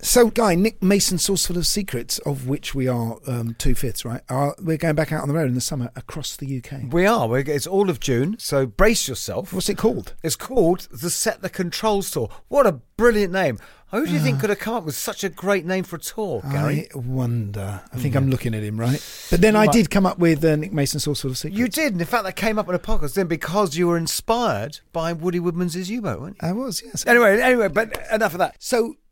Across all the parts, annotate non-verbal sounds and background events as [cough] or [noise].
So, Guy, Nick Mason, Saucerful of Secrets, of which we are um, two fifths, right? Are, we're going back out on the road in the summer across the UK. We are. We're, it's all of June, so brace yourself. What's it called? It's called the Set the Controls Tour. What a brilliant name. Who do you think could have come up with such a great name for a tour, Gary? I wonder. I think I'm looking at him, right? But then I did come up with uh, Nick Mason, Saucerful of Secrets. You did. And in fact, that came up in a podcast then because you were inspired by Woody Woodmansey's U-Boat, weren't you? I was, yes. Anyway, anyway, but enough of that. So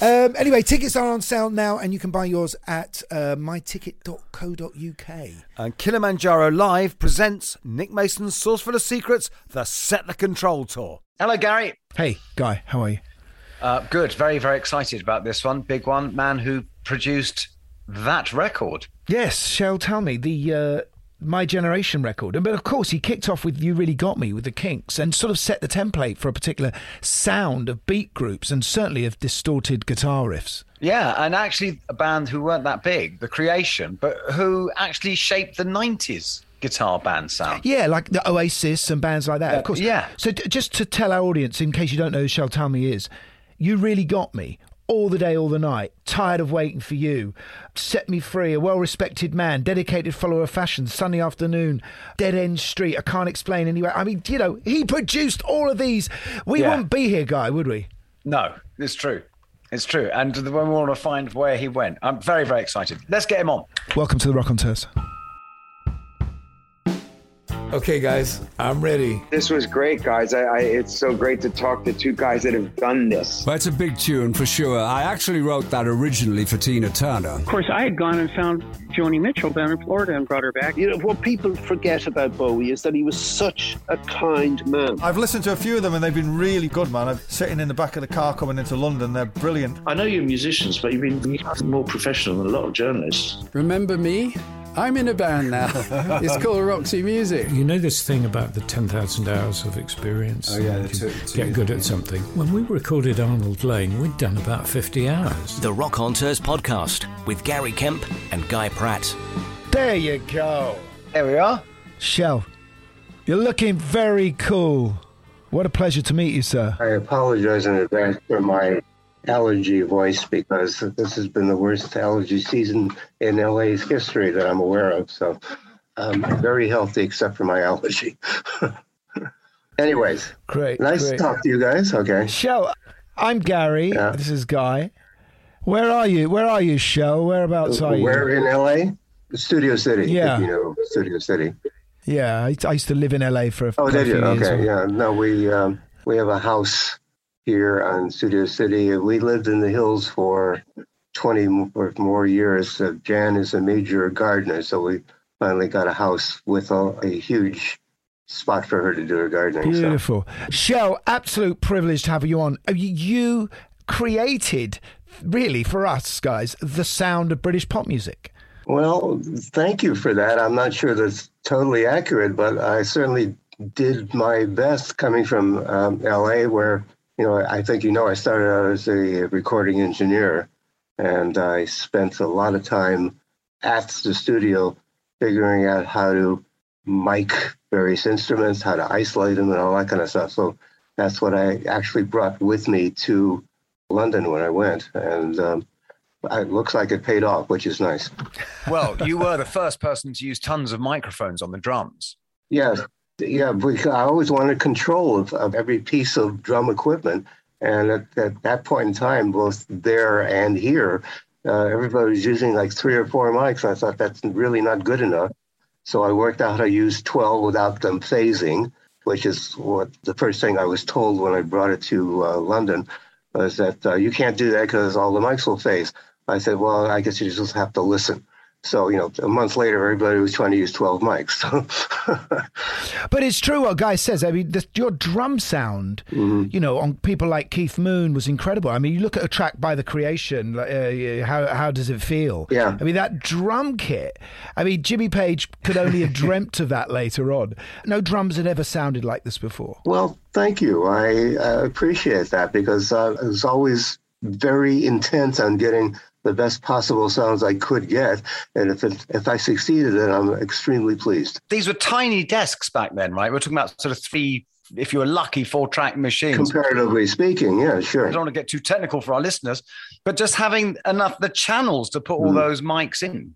um, anyway, tickets are on sale now, and you can buy yours at uh, myticket.co.uk. And Kilimanjaro Live presents Nick Mason's Saucerful of Secrets, the Set the Control Tour. Hello, Gary. Hey, Guy, how are you? Uh, good. Very, very excited about this one. Big one. Man who produced that record. Yes, Shel Talmy the uh, My Generation record. But of course, he kicked off with You Really Got Me with the Kinks and sort of set the template for a particular sound of beat groups and certainly of distorted guitar riffs. Yeah, and actually a band who weren't that big, The Creation, but who actually shaped the 90s guitar band sound. Yeah, like the Oasis and bands like that, Yeah, of course. yeah. So d- just to tell our audience, in case you don't know who Shel Talmy is, You Really Got Me. All the day, all the night, tired of waiting for you. Set me free, a well respected man, dedicated follower of fashion, sunny afternoon, dead end street, I can't explain anyway. I mean, you know, he produced all of these. We Yeah. wouldn't be here, Guy, would we? No, it's true. It's true. And when we want to find where he went, I'm very, very excited. Let's get him on. Welcome to the Rockonteurs. Okay, guys, I'm ready. This was great, guys. I, I, it's so great to talk to two guys that have done this. Well, it's a big tune for sure. I actually wrote that originally for Tina Turner. Of course, I had gone and found Joni Mitchell down in Florida and brought her back. You know, what people forget about Bowie is that he was such a kind man. I've listened to a few of them and they've been really good, man. I'm sitting in the back of the car coming into London. They're brilliant. I know you're musicians, but you've been more professional than a lot of journalists. Remember me? I'm in a band now. [laughs] it's called Roxy Music. You know this thing about the 10,000 hours of experience? Oh, yeah, You the can two- two get good at something. When we recorded Arnold Layne, we'd done about 50 hours. The Rockonteurs podcast with Gary Kemp and Guy Pratt. There you go. There we are. Shel, you're looking very cool. What a pleasure to meet you, sir. I apologize in advance for my allergy voice because this has been the worst allergy season in LA's history that I'm aware of. So I'm very healthy except for my allergy. [laughs] Anyways, Great. nice great. to talk to you guys. Okay. Shel, I'm Gary. Yeah. This is Guy. Where are you? Where are you, Shel? Whereabouts are you? Where in LA? Studio City. Yeah. If you know Studio City. Yeah, I, used to live in LA for a Oh, did you? years. Okay. Yeah. No, we um, we have a house here on Studio City. We lived in the hills for 20 or more years. Uh, Jan is a major gardener, so we finally got a house with a, a huge spot for her to do her gardening. So. Beautiful. Shel, absolute privilege to have you on. Uh, you- You created, really, for us guys, the sound of British pop music. Well, thank you for that. I'm not sure that's totally accurate, but I certainly did my best coming from um, LA, where, you know, I think you know I started out as a recording engineer and I spent a lot of time at the studio figuring out how to mic various instruments, how to isolate them, and all that kind of stuff. So that's what I actually brought with me to London when I went. And um, it looks like it paid off, which is nice. Well, you were the first person to use tons of microphones on the drums. Yes, yeah. I always wanted control of, of every piece of drum equipment, And at, at that point in time, both there and here, uh, everybody was using like three or four mics. And I thought that's really not good enough. So I worked out how to use 12 without them phasing, which is what the first thing I was told when I brought it to uh, London was that uh, you can't do that because all the mics will phase. I said, well, I guess you just have to listen. So, you know, a month later, everybody was trying to use 12 mics. [laughs] But it's true what Guy says. I mean, the, your drum sound, Mm-hmm. you know, on people like Keith Moon was incredible. I mean, you look at a track by The Creation, like, uh, how how does it feel? Yeah. I mean, that drum kit. I mean, Jimmy Page could only have [laughs] dreamt of that later on. No drums had ever sounded like this before. Well, thank you. I uh, appreciate that because uh, I was always very intent on getting the best possible sounds I could get, and if it, if I succeeded, then I'm extremely pleased. These were tiny desks back then, right? We're talking about sort of three, if you were lucky, four track machines. Comparatively speaking, yeah, sure. I don't want to get too technical for our listeners, but just having enough the channels to put all Mm. those mics in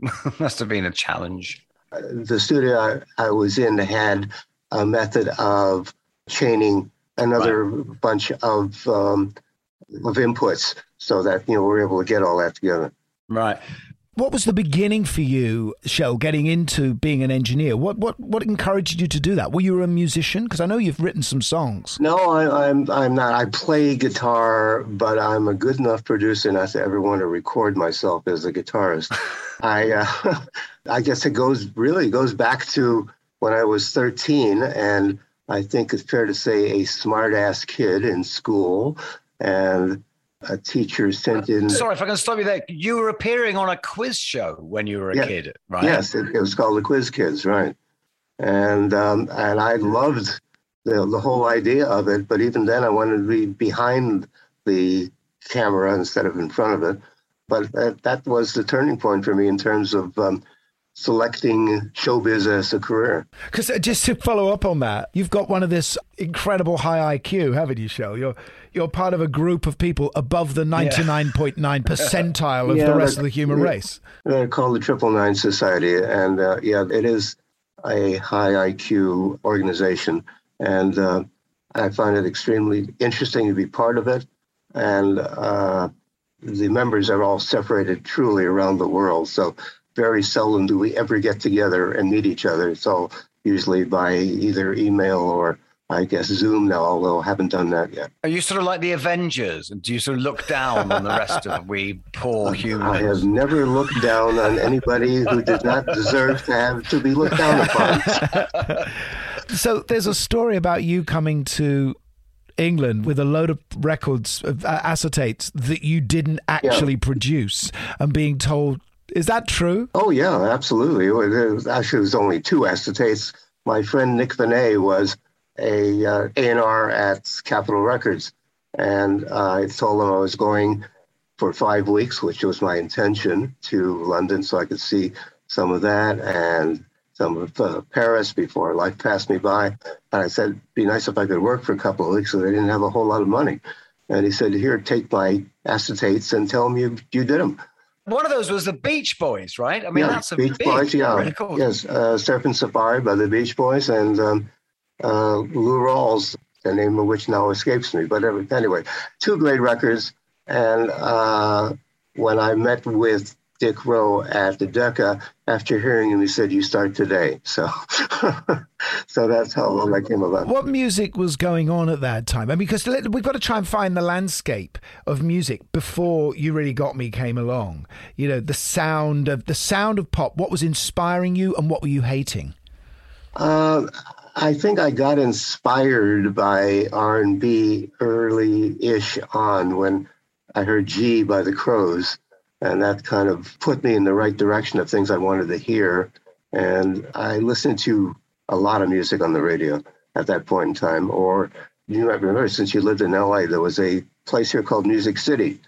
[laughs] must have been a challenge. the studio I, I was in had a method of chaining another bunch of um, of inputs so that you know we're able to get all that together. Right. What was the beginning for you, Shel, getting into being an engineer? What what what encouraged you to do that? Were you a musician? Because I know you've written some songs. No, I, I'm I'm not. I play guitar, but I'm a good enough producer not to ever want to record myself as a guitarist. [laughs] I uh, [laughs] I guess it goes really goes back to when I was 13, and I think it's fair to say a smart ass kid in school, and a teacher sent in. Sorry if I can stop you there. You were appearing on a quiz show when you were a Yeah. kid, right? Yes, it, it was called the Quiz Kids, right? And um, and I loved the the whole idea of it, but even then, I wanted to be behind the camera instead of in front of it. But that, that was the turning point for me in terms of um, selecting showbiz as a career. Because just to follow up on that, you've got one of this incredible high IQ, haven't you, Shel? You're you're part of a group of people above the ninety nine point nine [laughs] percentile of Yeah, the rest of the human race. They're called the Triple Nine Society, and uh, yeah, it is a high IQ organization, and uh, I find it extremely interesting to be part of it. And uh, the members are all separated truly around the world, so very seldom do we ever get together and meet each other. It's all usually by either email or I guess Zoom now, although I haven't done that yet. Are you sort of like the Avengers? And do you sort of look down on the rest of we poor humans? [laughs] I have never looked down on anybody who did not deserve to have to be looked down upon. [laughs] So there's a story about you coming to England with a load of records of uh, acetates that you didn't actually produce and being told, is that true? Oh yeah, absolutely. Was, actually, it was only two acetates. My friend Nick Venet was a uh, A&R at Capitol Records, and uh, I told him I was going for five weeks, which was my intention, to London so I could see some of that and some of uh, Paris before life passed me by. And I said, be nice if I could work for a couple of weeks, so they didn't have a whole lot of money. And he said, here, take my acetates and tell them you, you did them. One of those was the Beach Boys, right? I mean, yeah, that's a Beach big Boys, yeah, record. yes, uh, Surfing Safari by the Beach Boys and um, uh, Lou Rawls, the name of which now escapes me. But anyway, two great records. And uh, when I met with Dick Rowe at the Decca, after hearing him, he said, "You start today." So, [laughs] so that's how all that came about. What music was going on at that time? I mean, because we've got to try and find the landscape of music before "You Really Got Me" came along. You know, the sound of the sound of pop. What was inspiring you, and what were you hating? Uh, I think I got inspired by R and B early-ish on when I heard "Gee" by the Crows, and that kind of put me in the right direction of things I wanted to hear. And I listened to a lot of music on the radio at that point in time. Or you might remember, since you lived in LA, there was a place here called Music City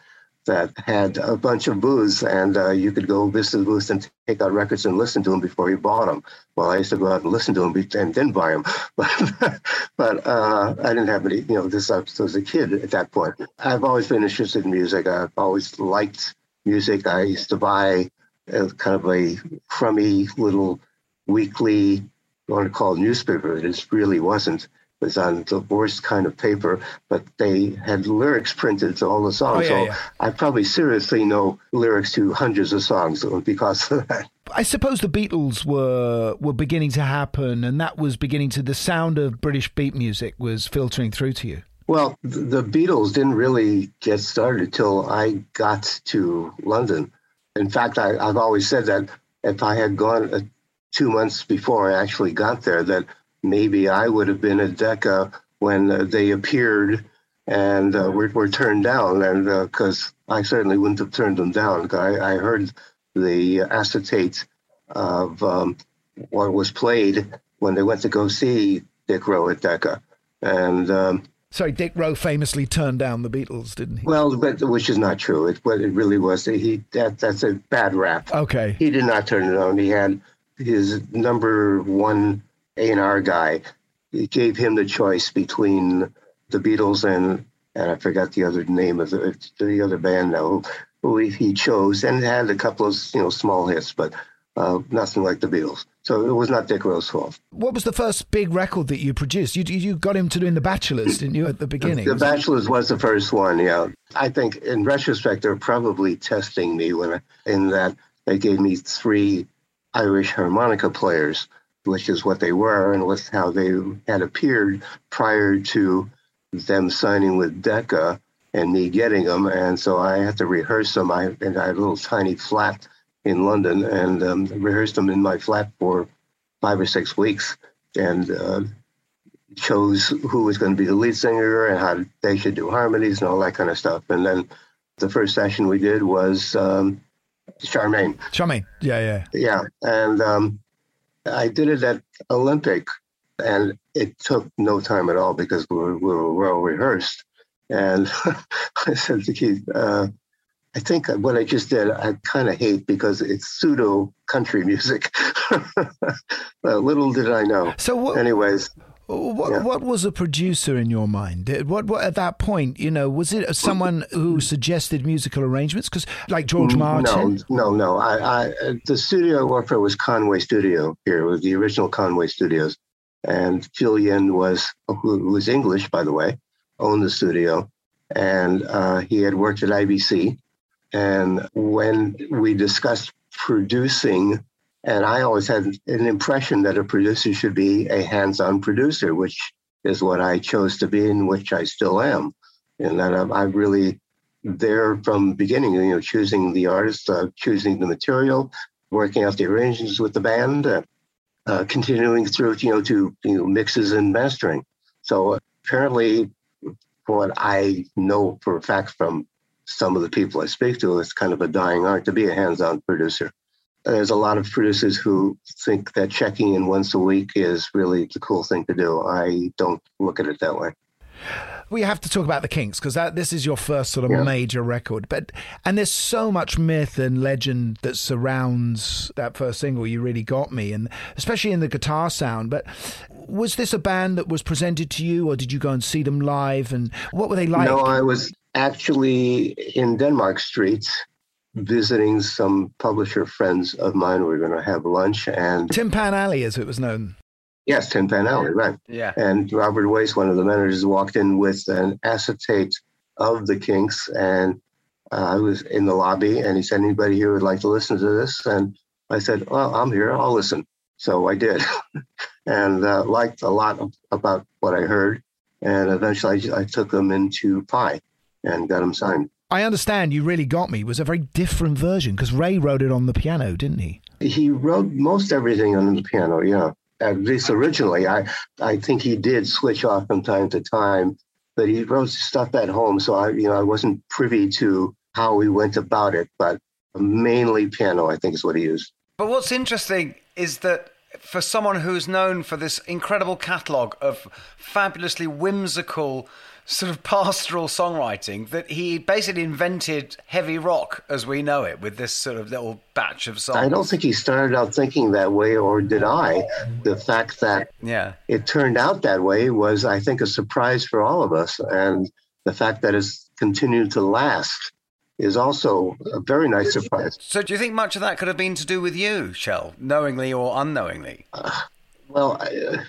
that had a bunch of booths, and uh, you could go visit the booths and take out records and listen to them before you bought them. Well, I used to go out and listen to them and then buy them, [laughs] but but uh, I didn't have any. You know, this I was a kid at that point. I've always been interested in music. I've always liked music. I used to buy uh, kind of a crummy little weekly, you want to call it newspaper. It just really wasn't It was on the worst kind of paper, but they had lyrics printed to all the songs. Oh, yeah, so yeah. I probably seriously know lyrics to hundreds of songs because of that. I suppose the Beatles were were beginning to happen, and that was beginning to the sound of British beat music was filtering through to you. Well, the Beatles didn't really get started till I got to London. In fact, I, I've always said that if I had gone uh, two months before I actually got there, that maybe I would have been at Decca when uh, they appeared and uh, were, were turned down. And because I certainly wouldn't have turned them down, I, I heard the acetate of um, what was played when they went to go see Dick Rowe at Decca. And um, Sorry, Dick Rowe famously turned down the Beatles, didn't he? well, but, which is not true. It, what it really was, he that that's a bad rap. Okay. He did not turn it down. He had his number one A and R guy. He gave him the choice between the Beatles and and I forgot the other name of the the other band now who he he chose and had a couple of you know small hits, but uh, nothing like the Beatles. So it was not Dick Rowe's fault. What was the first big record that you produced? You you got him to doing The Bachelors, didn't you, at the beginning? The Bachelors was the first one, yeah. I think in retrospect, they're probably testing me when I, in that they gave me three Irish harmonica players, which is what they were and was how they had appeared prior to them signing with Decca and me getting them. And so I had to rehearse them. I, and I had a little tiny flat in London and um, rehearsed them in my flat for five or six weeks. And uh, chose who was going to be the lead singer and how they should do harmonies and all that kind of stuff. And then the first session we did was um, Charmaine. Charmaine, yeah, yeah. Yeah, and um, I did it at Olympic, and it took no time at all because we were, we were well rehearsed. And [laughs] I said to Keith, uh, I think what I just did, I kind of hate because it's pseudo country music. [laughs] little did I know. So what? Anyways, What, what was a producer in your mind? What, what at that point, you know, was it someone who suggested musical arrangements? Because like George Martin, Mm, No, no, no. I, I the studio I worked for was Conway Studio here, it was the original Conway Studios, and Julian was who was English, by the way, owned the studio, and uh, he had worked at IBC. And when we discussed producing, and I always had an impression that a producer should be a hands-on producer, which is what I chose to be, and which I still am. And that I'm, I really there from beginning, you know, choosing the artist, uh, choosing the material, working out the arrangements with the band, uh, uh, continuing through, you know, to you know mixes and mastering. So apparently, what I know for a fact from some of the people I speak to, it's kind of a dying art to be a hands-on producer. There's a lot of producers who think that checking in once a week is really the cool thing to do. I don't look at it that way. we have to talk about the Kinks because this is your first sort of Yeah. major record. But and there's so much myth and legend that surrounds that first single. You really got me, and especially in the guitar sound. But was this a band that was presented to you, or did you go and see them live? And what were they like? No, I was actually in Denmark Street visiting some publisher friends of mine. We were going to have lunch, and Tim Pan Alley, as it was known. yes, Tin Pan Alley, right? Yeah. And Robert Wace, one of the managers, walked in with an acetate of the Kinks, and uh, I was in the lobby, and he said, "Anybody here would like to listen to this?" And I said, "Well, I'm here. I'll listen." So I did, [laughs] and uh, liked a lot of, about what I heard. And eventually, I, I took them into Pye and got them signed. I understand you really got me was a very different version because Ray wrote it on the piano, didn't he? He wrote most everything on the piano, yeah. At least originally, I I think he did switch off from time to time, but he wrote stuff at home, so I you know I wasn't privy to how he went about it. But mainly piano, I think, is what he used. But what's interesting is that for someone who's known for this incredible catalogue of fabulously whimsical, sort of pastoral songwriting, that he basically invented heavy rock as we know it with this sort of little batch of songs. I don't think he started out thinking that way, or did I? The fact that Yeah. it turned out that way was, I think, a surprise for all of us, and the fact that it's continued to last is also a very nice surprise. So do you think much of that could have been to do with you, Shel, knowingly or unknowingly? Well, I, uh,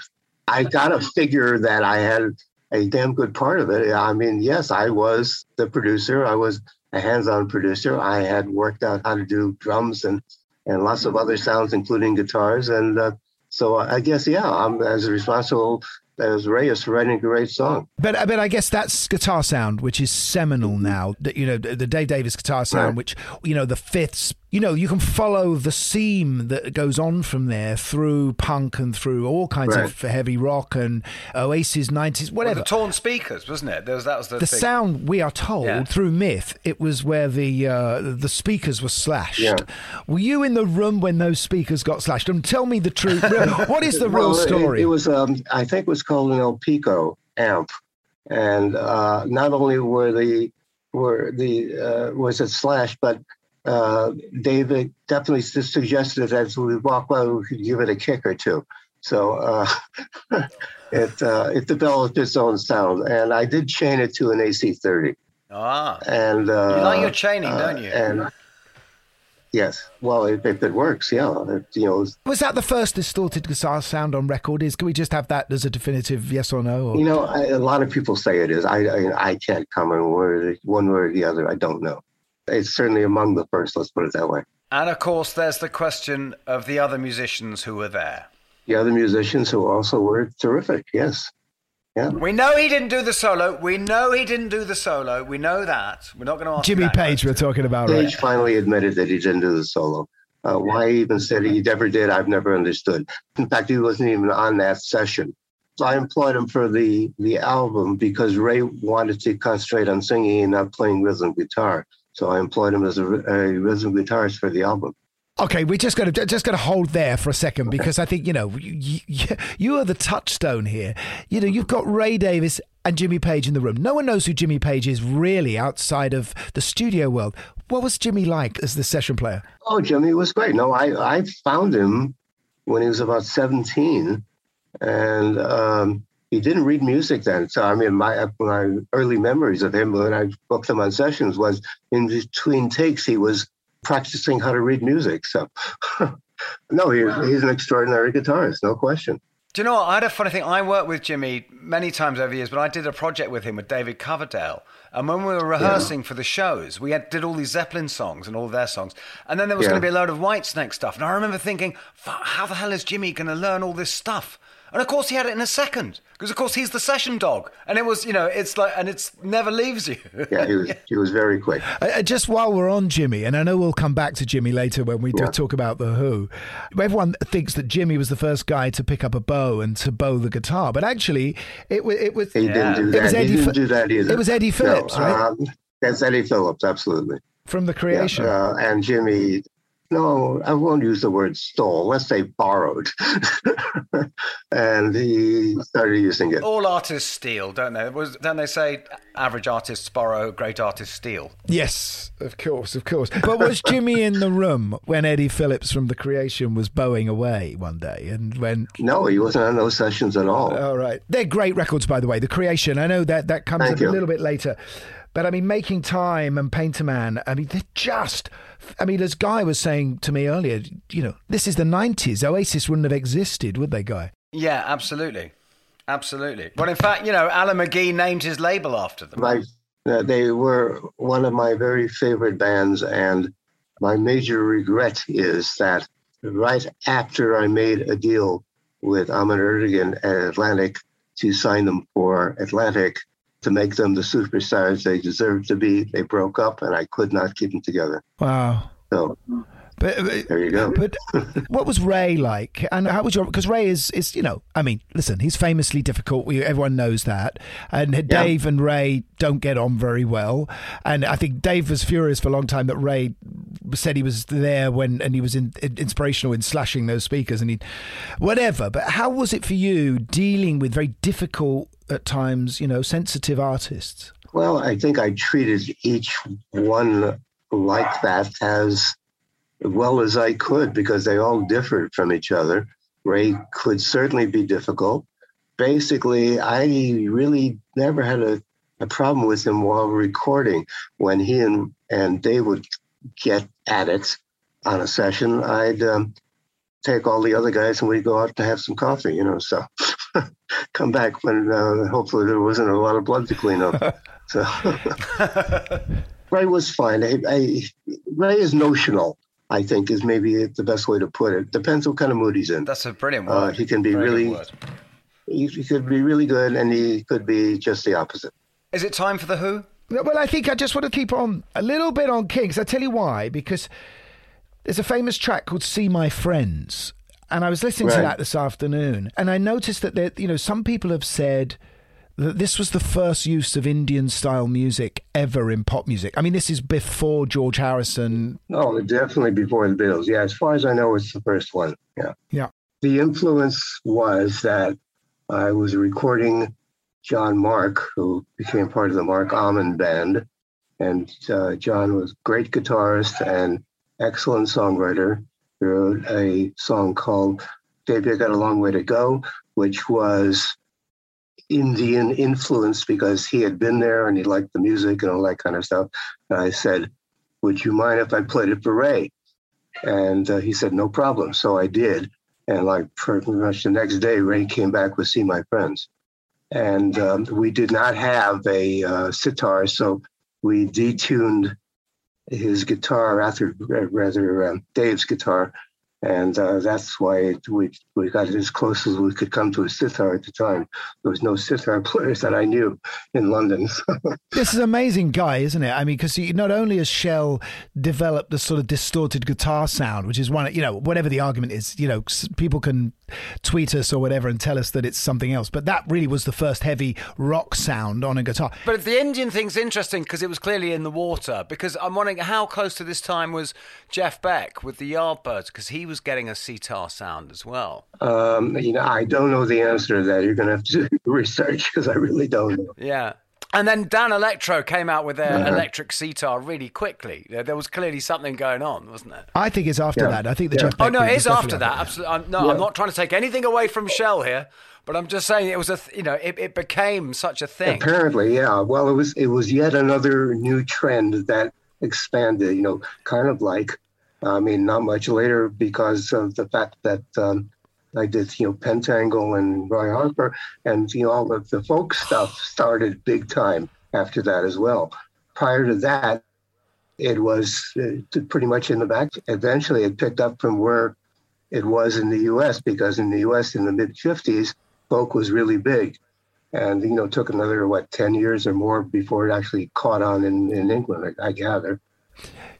I got to figure that I had a damn good part of it. I mean, yes, I was the producer. I was a hands-on producer. I had worked out how to do drums and and lots of other sounds, including guitars. And uh, so I guess, yeah, I'm as responsible as Reyes for writing a great song. But but I guess that's guitar sound, which is seminal now. That you know the Dave Davies guitar sound, Right. which you know the fifths. You know you can follow the seam that goes on from there through punk and through all kinds Right. of heavy rock and Oasis, nineties, Well, whatever. the torn speakers, wasn't it? There was, that was the, the sound we are told Yeah. through myth it was where the uh, the speakers were slashed Yeah. were you in the room when those speakers got slashed and tell me the truth [laughs] what is the real Well, it- story It, was, um, I think, it was called an Elpico amp, and uh, not only were the were the uh, was it slashed, but uh, David definitely suggested that as we walk by, we could give it a kick or two. So uh, [laughs] it uh, it developed its own sound, and I did chain it to an AC30. Ah. And uh, You like your chaining, uh, don't you? And yes, well, if, if it works, yeah, it, you know, was that the first distorted guitar sound on record is can we just have that as a definitive yes or no or? You know, I, a lot of people say it is. I I, I can't comment one way, or the, one way or the other. I don't know. It's certainly among the first. Let's put it that way. And of course, there's the question of the other musicians who were there. The other musicians who also were terrific. Yes. Yeah. We know he didn't do the solo. We know he didn't do the solo. We know that. We're not going to ask jimmy that. page we're talking about right Page finally admitted that he didn't do the solo. Uh, why he even said he never did, I've never understood. In fact, he wasn't even on that session. So I employed him for the the album because Ray wanted to concentrate on singing and not playing rhythm guitar. So I employed him as a, a rhythm guitarist for the album. Okay, we're just going to just going to hold there for a second because I think you know you, you, [laughs] you are the touchstone here. You know, you've got Ray Davies and Jimmy Page in the room. No one knows who Jimmy Page is really outside of the studio world. What was Jimmy like as the session player? Oh, Jimmy was great. No, I, I found him when he was about 17, and um, he didn't read music then. So, I mean, my my early memories of him when I booked him on sessions was in between takes, he was practicing how to read music. So, [laughs] no, he, he's an extraordinary guitarist, no question. Do you know what? I had a funny thing. I worked with Jimmy many times over the years, but I did a project with him with David Coverdale. And when we were rehearsing for the shows, we had, did all these Zeppelin songs and all their songs. And then there was Yeah. going to be a load of Whitesnake stuff. And I remember thinking, how the hell is Jimmy going to learn all this stuff? And of course, he had it in a second. Because, of course, he's the session dog. And it was, you know, it's like, and it's never leaves you. [laughs] Yeah, he was, he was very quick. Uh, uh, just while we're on Jimmy, and I know we'll come back to Jimmy later when we do talk about the Who. Everyone thinks that Jimmy was the first guy to pick up a bow and to bow the guitar, but actually, it was it was He didn't do that. It was he Eddie. didn't Fi- do that either. It was Eddie No, Phillips, right? um, that's Eddie Phillips, absolutely. From the creation. Yeah, uh, and Jimmy, no, I won't use the word stole. Let's say borrowed. [laughs] and he started using it. all artists steal, don't they? Was, don't they say average artists borrow, great artists steal? Yes, of course, of course. But was Jimmy in the room when Eddie Phillips from the creation was bowing away one day, and when? No, he wasn't on those sessions at all. All right, they're great records, by the way. The creation. I know that that comes Thank a you. little bit later, but I mean, making time and Painter Man. I mean, they're just. I mean, as Guy was saying to me earlier, you know, this is the '90s. Oasis wouldn't have existed, would they, Guy? Yeah, absolutely. Absolutely. Well, in fact, you know, Alan McGee named his label after them. My, uh, they were one of my very favorite bands, and my major regret is that right after I made a deal with Ahmet Ertegun at Atlantic to sign them for Atlantic to make them the superstars they deserved to be, they broke up, and I could not keep them together. Wow. So But uh, there you go. But [laughs] what was Ray like? And how was your? Because Ray is is you know, I mean, listen, he's famously difficult. We, everyone knows that. And Dave and Ray don't get on very well. And I think Dave was furious for a long time that Ray said he was there when and he was in, in- inspirational in slashing those speakers and he, whatever. But how was it for you dealing with very difficult at times, you know, sensitive artists? Well, I think I treated each one like that as well as I could because they all differed from each other. Ray could certainly be difficult. Basically, I really never had a, a problem with him while recording. When he and, and Dave would get at it on a session, I'd um, take all the other guys and we'd go out to have some coffee, you know. So [laughs] come back when uh, hopefully there wasn't a lot of blood to clean up. [laughs] so [laughs] Ray was fine. I, I, Ray is notional. I think is maybe the best way to put it. Depends what kind of mood he's in. That's a brilliant Uh, he can be Very really, word. he, he could be really good, and he could be just the opposite. Is it time for the Who? Well, I think I just want to keep on a little bit on Kinks. I tell you why, because there's a famous track called "See My Friends," and I was listening to that this afternoon, and I noticed that there, you know, some people have said that this was the first use of Indian style music ever in pop music. I mean, this is before George Harrison. Oh, definitely before the Beatles. Yeah, as far as I know, it's the first one. Yeah. Yeah. The influence was that I was recording John Mark, who became part of the Mark Almond band, and uh, John was great guitarist and excellent songwriter. He wrote a song called "Baby, I Got a Long Way to Go," which was Indian influence because he had been there and he liked the music and all that kind of stuff. And I said, Would you mind if I played it for Ray? And uh, he said, No problem. So I did. And like pretty much the next day, Ray came back with See My Friends. And um, we did not have a uh, sitar, so we detuned his guitar, rather, rather um, Dave's guitar. And uh, that's why we, we got as close as we could come to a sitar at the time. There was no sitar [laughs] players that I knew in London. [laughs] This is an amazing guy, isn't it? I mean, because not only has Shel developed the sort of distorted guitar sound, which is one, you know, whatever the argument is, you know, people can tweet us or whatever and tell us that it's something else, but that really was the first heavy rock sound on a guitar. But the Indian thing's interesting because it was clearly in the water. Because I'm wondering how close to this time was Jeff Beck with the Yardbirds because he was getting a sitar sound as well. Um, you know, I don't know the answer to that. You're going to have to [laughs] research because I really don't know. Yeah. And then Danelectro came out with their Uh-huh. electric sitar really quickly. There there was clearly something going on, wasn't there? I think it's after Yeah. that. I think the Yeah. Jeff Oh no, it is it was after definitely that. Absolutely. I'm, no, Yeah. I'm not trying to take anything away from Shel here, but I'm just saying it was a, th- you know, it, it became such a thing. Apparently, yeah. Well, it was it was yet another new trend that expanded. You know, kind of like, I mean, not much later because of the fact that um, I did, you know, Pentangle and Roy Harper, and you know, all of the folk stuff started big time after that as well. Prior to that, it was uh, pretty much in the back. Eventually, it picked up from where it was in the U.S. because in the U.S. in the mid '50s, folk was really big and you know took another what 10 years or more before it actually caught on in, in england i gather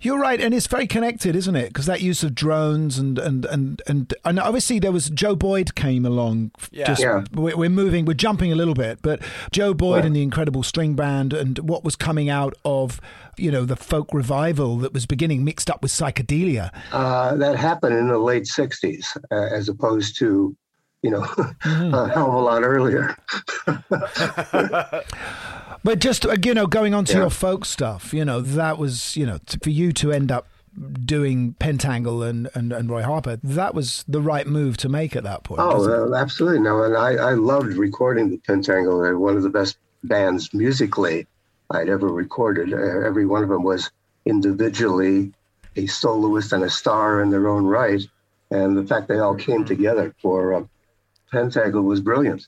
You're right, and it's very connected, isn't it? Because that use of drones and and and and and obviously there was Joe Boyd came along. Yeah. Just Yeah. We're, we're moving, we're jumping a little bit, but Joe Boyd Right. and the Incredible String Band and what was coming out of you know the folk revival that was beginning, mixed up with psychedelia. uh, that happened in the late 60s uh, as opposed to you know [laughs] a hell of a lot earlier [laughs] [laughs] But just uh, you know, going on to Yeah. your folk stuff, you know, that was you know t- for you to end up doing Pentangle and, and, and Roy Harper, that was the right move to make at that point. oh uh, absolutely. No and I, I loved recording the pentangle. They're one of the best bands musically i'd ever recorded. Uh, every one of them was individually a soloist and a star in their own right. And the fact they all came together for uh, pentangle was brilliant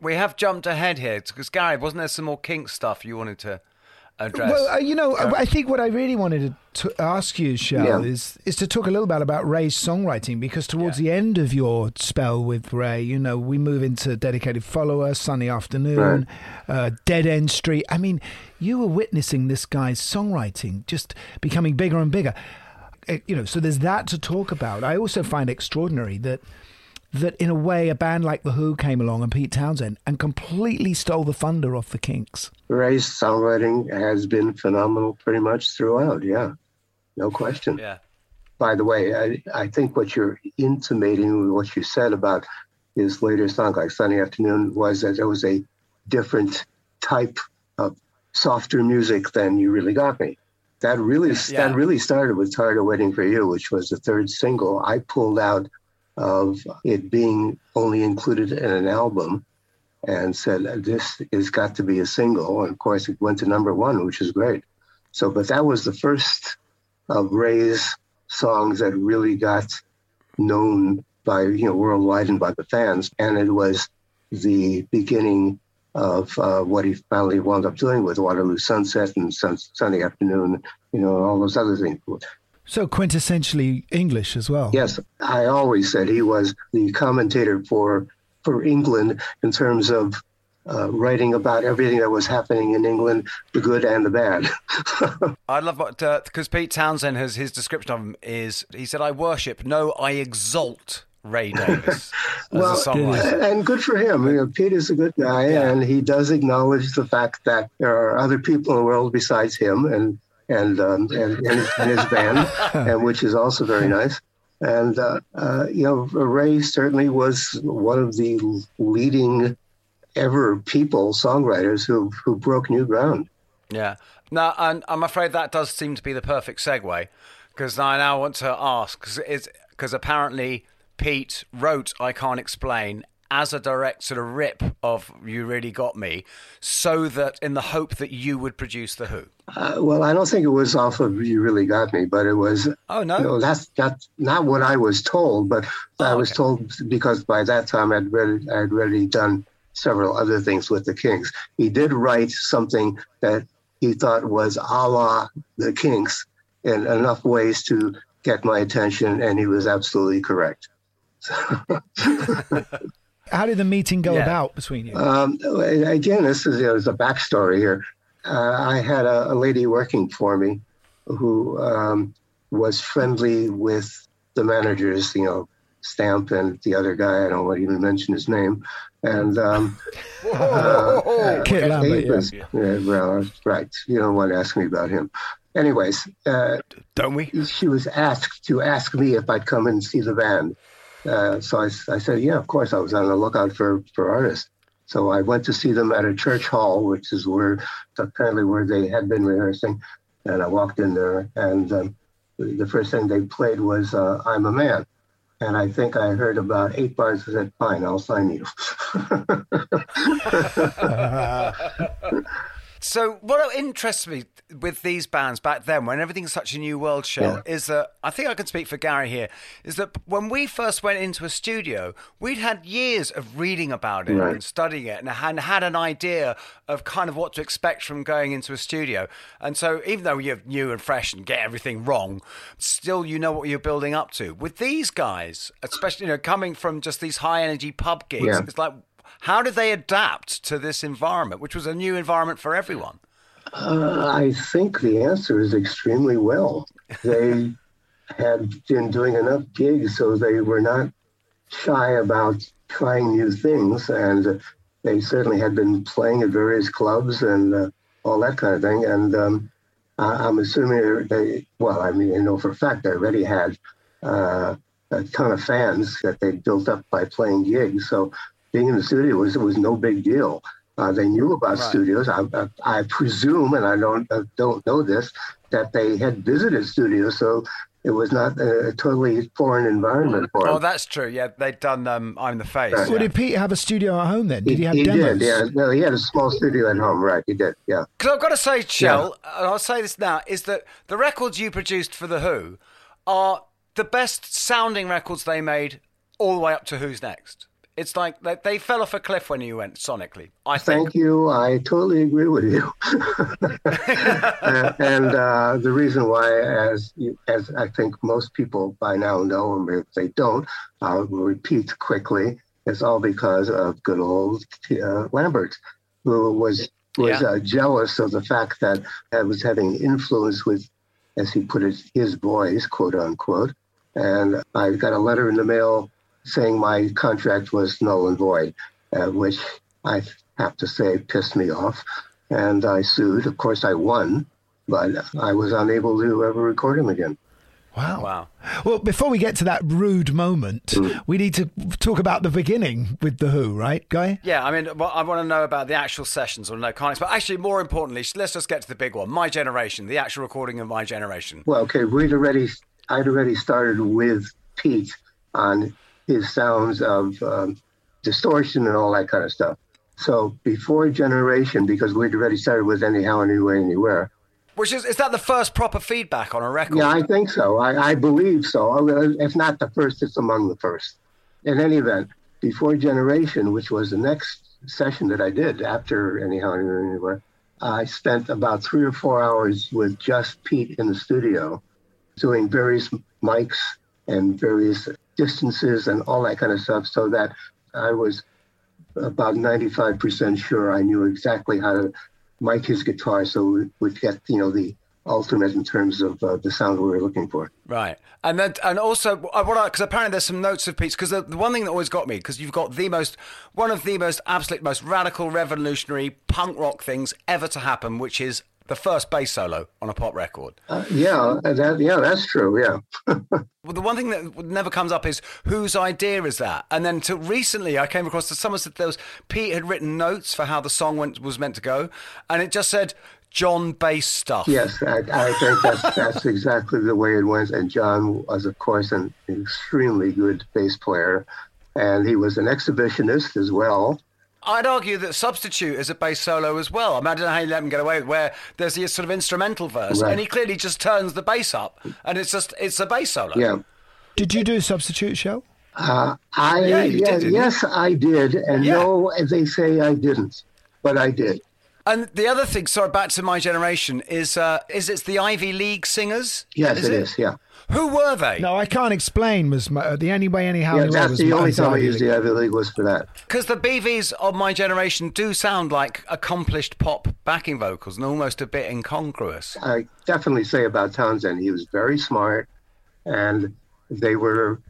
We have jumped ahead here because Gary, wasn't there some more kink stuff you wanted to address? Well, uh, you know, I think what I really wanted to, to ask you, Shel, Yeah. is is to talk a little bit about Ray's songwriting because towards the end of your spell with Ray, you know, we move into Dedicated Follower, Sunny Afternoon, uh, Dead End Street. I mean, you were witnessing this guy's songwriting just becoming bigger and bigger. Uh, You know, so there's that to talk about. I also find extraordinary that that in a way a band like the Who came along and Pete Townshend and completely stole the thunder off the Kinks. Ray's songwriting has been phenomenal pretty much throughout. Yeah, no question. Yeah. By the way, I, I think what you're intimating with what you said about his later song, like Sunny Afternoon, was that there was a different type of softer music than You Really Got Me. That really Yeah. that really started with Tired of Waiting for You, which was the third single. I pulled out of it being only included in an album and said this has got to be a single. And of course, it went to number one, which is great. So, but that was the first of Ray's songs that really got known by you know worldwide and by the fans, and it was the beginning of uh, what he finally wound up doing with Waterloo Sunset and Sun- Sunny Afternoon, you know, all those other things. So quintessentially English as well. Yes, I always said he was the commentator for for England in terms of uh, writing about everything that was happening in England, the good and the bad. [laughs] I love what because Pete Townshend has his description of him is he said I worship no I exalt Ray [laughs] Davies as well, a songwriter. and good for him. You know, Pete is a good guy, and he does acknowledge the fact that there are other people in the world besides him, and and um, and, and, his, and his band, [laughs] and which is also very nice. And uh, uh, you know, Ray certainly was one of the leading ever people songwriters who who broke new ground. Yeah. Now, and I'm afraid that does seem to be the perfect segue because I now want to ask because apparently Pete wrote "I Can't Explain" as a direct sort of rip of "You Really Got Me," so that in the hope that you would produce the Who. Uh, well, I don't think it was off of "You Really Got Me," but it was. Oh no, you know, that's that's not what I was told, but I was told because by that time I'd already I'd already done several other things with the Kinks. He did write something that he thought was a la the Kinks in enough ways to get my attention, and he was absolutely correct. [laughs] [laughs] How did the meeting go Yeah. about between you? Um, again, this is there's a backstory here. Uh, I had a, a lady working for me who um, was friendly with the managers, you know, Stamp and the other guy. I don't want to even mention his name. And um, [laughs] uh, Kit uh, Lambert, he yeah. was- yeah, well, right. You don't want to ask me about him. Anyways, uh, don't we? She was asked to ask me if I'd come and see the band. Uh, so I, I said, yeah, of course. I was on the lookout for, for artists. So I went to see them at a church hall, which is where apparently where they had been rehearsing. And I walked in there, and um, the first thing they played was uh, "I'm a Man," and I think I heard about eight bars. I said, "Fine, I'll sign you." [laughs] [laughs] [laughs] So, what interests me with these bands back then, when everything's such a new world show, is that I think I can speak for Gary here. Is that when we first went into a studio, we'd had years of reading about it Right. and studying it, and had, had an idea of kind of what to expect from going into a studio. And so, even though you're new and fresh and get everything wrong, still you know what you're building up to. With these guys, especially you know coming from just these high energy pub gigs, Yeah. it's like. How did they adapt to this environment, which was a new environment for everyone? Uh, I think the answer is extremely well. They [laughs] had been doing enough gigs, so they were not shy about trying new things, and they certainly had been playing at various clubs and uh, all that kind of thing. And um, I- I'm assuming they, well, I mean, I know for a fact they already had uh, a ton of fans that they built up by playing gigs. So being in the studio was it was no big deal. Uh, they knew about Right. studios. I, I, I presume, and I don't uh, don't know this, that they had visited studios, so it was not a, totally foreign environment for him. Oh, that's true. Yeah, they'd done um, I'm the Face. Right. Well, did Pete have a studio at home then? Did he, have he demos? did, yeah. No, he had a small studio at home, right? He did, yeah. Because I've got to say, Shel, and I'll say this now, is that the records you produced for The Who are the best sounding records they made all the way up to Who's Next. It's like they, they fell off a cliff when you went sonically. I think. Thank you. I totally agree with you. [laughs] Uh, and uh, the reason why, as you, as I think most people by now know, and if they don't, I'll repeat quickly. It's all because of good old uh, Lambert, who was was Yeah. uh, jealous of the fact that I was having influence with, as he put it, his boys, quote unquote. And I got a letter in the mail saying my contract was null and void, uh, which I have to say pissed me off. And I sued. Of course, I won, but I was unable to ever record him again. Wow. Wow. Well, before we get to that rude moment, Mm. we need to talk about the beginning with The Who, right, Guy? Yeah, I mean, well, I want to know about the actual sessions or no comments, but actually, more importantly, let's just get to the big one. My generation, the actual recording of my generation. Well, okay, we'd already, I'd already started with Pete on his sounds of um, distortion and all that kind of stuff. So before Generation, because we'd already started with Anyhow, Anyway, Anywhere. Which is is that the first proper feedback on a record? Yeah, I think so. I, I believe so. If not the first, it's among the first. In any event, before Generation, which was the next session that I did after Anyhow, Anywhere, Anywhere, I spent about three or four hours with just Pete in the studio doing various mics and various distances and all that kind of stuff so that I was about 95% sure I knew exactly how to mic his guitar so we would get, you know, the ultimate in terms of uh, the sound we were looking for. Right, and then and also because apparently there's some notes of Pete's because the, the one thing that always got me because you've got the most one of the most absolute most radical revolutionary punk rock things ever to happen, which is the first bass solo on a pop record. Uh, yeah, that, yeah, that's true. Yeah. [laughs] Well, the one thing that never comes up is whose idea is that? And then to recently, I came across that someone said there was Pete had written notes for how the song went, was meant to go, and it just said John bass stuff. Yes, I, I think that's, that's exactly the way it went. And John was, of course, an extremely good bass player. And he was an exhibitionist as well. I'd argue that Substitute is a bass solo as well. I, mean, I don't know how you let him get away with where there's this sort of instrumental verse, Right. and he clearly just turns the bass up, and it's just it's a bass solo. Yeah. Did you do Substitute Show? Uh, I Yeah, you yeah, didn't you? yes, I did, and Yeah. no, they say I didn't, but I did. And the other thing, sorry, back to my generation, is uh, is it's the Ivy League singers? Yes, is it is. Yeah, Who were they? No, I can't explain. Was my, uh, the anyway, anyhow, yeah. That's was the only time I Ivy used the Ivy League was for that. Because the BVs of my generation do sound like accomplished pop backing vocals and almost a bit incongruous. I definitely say about Townshend, he was very smart, and they were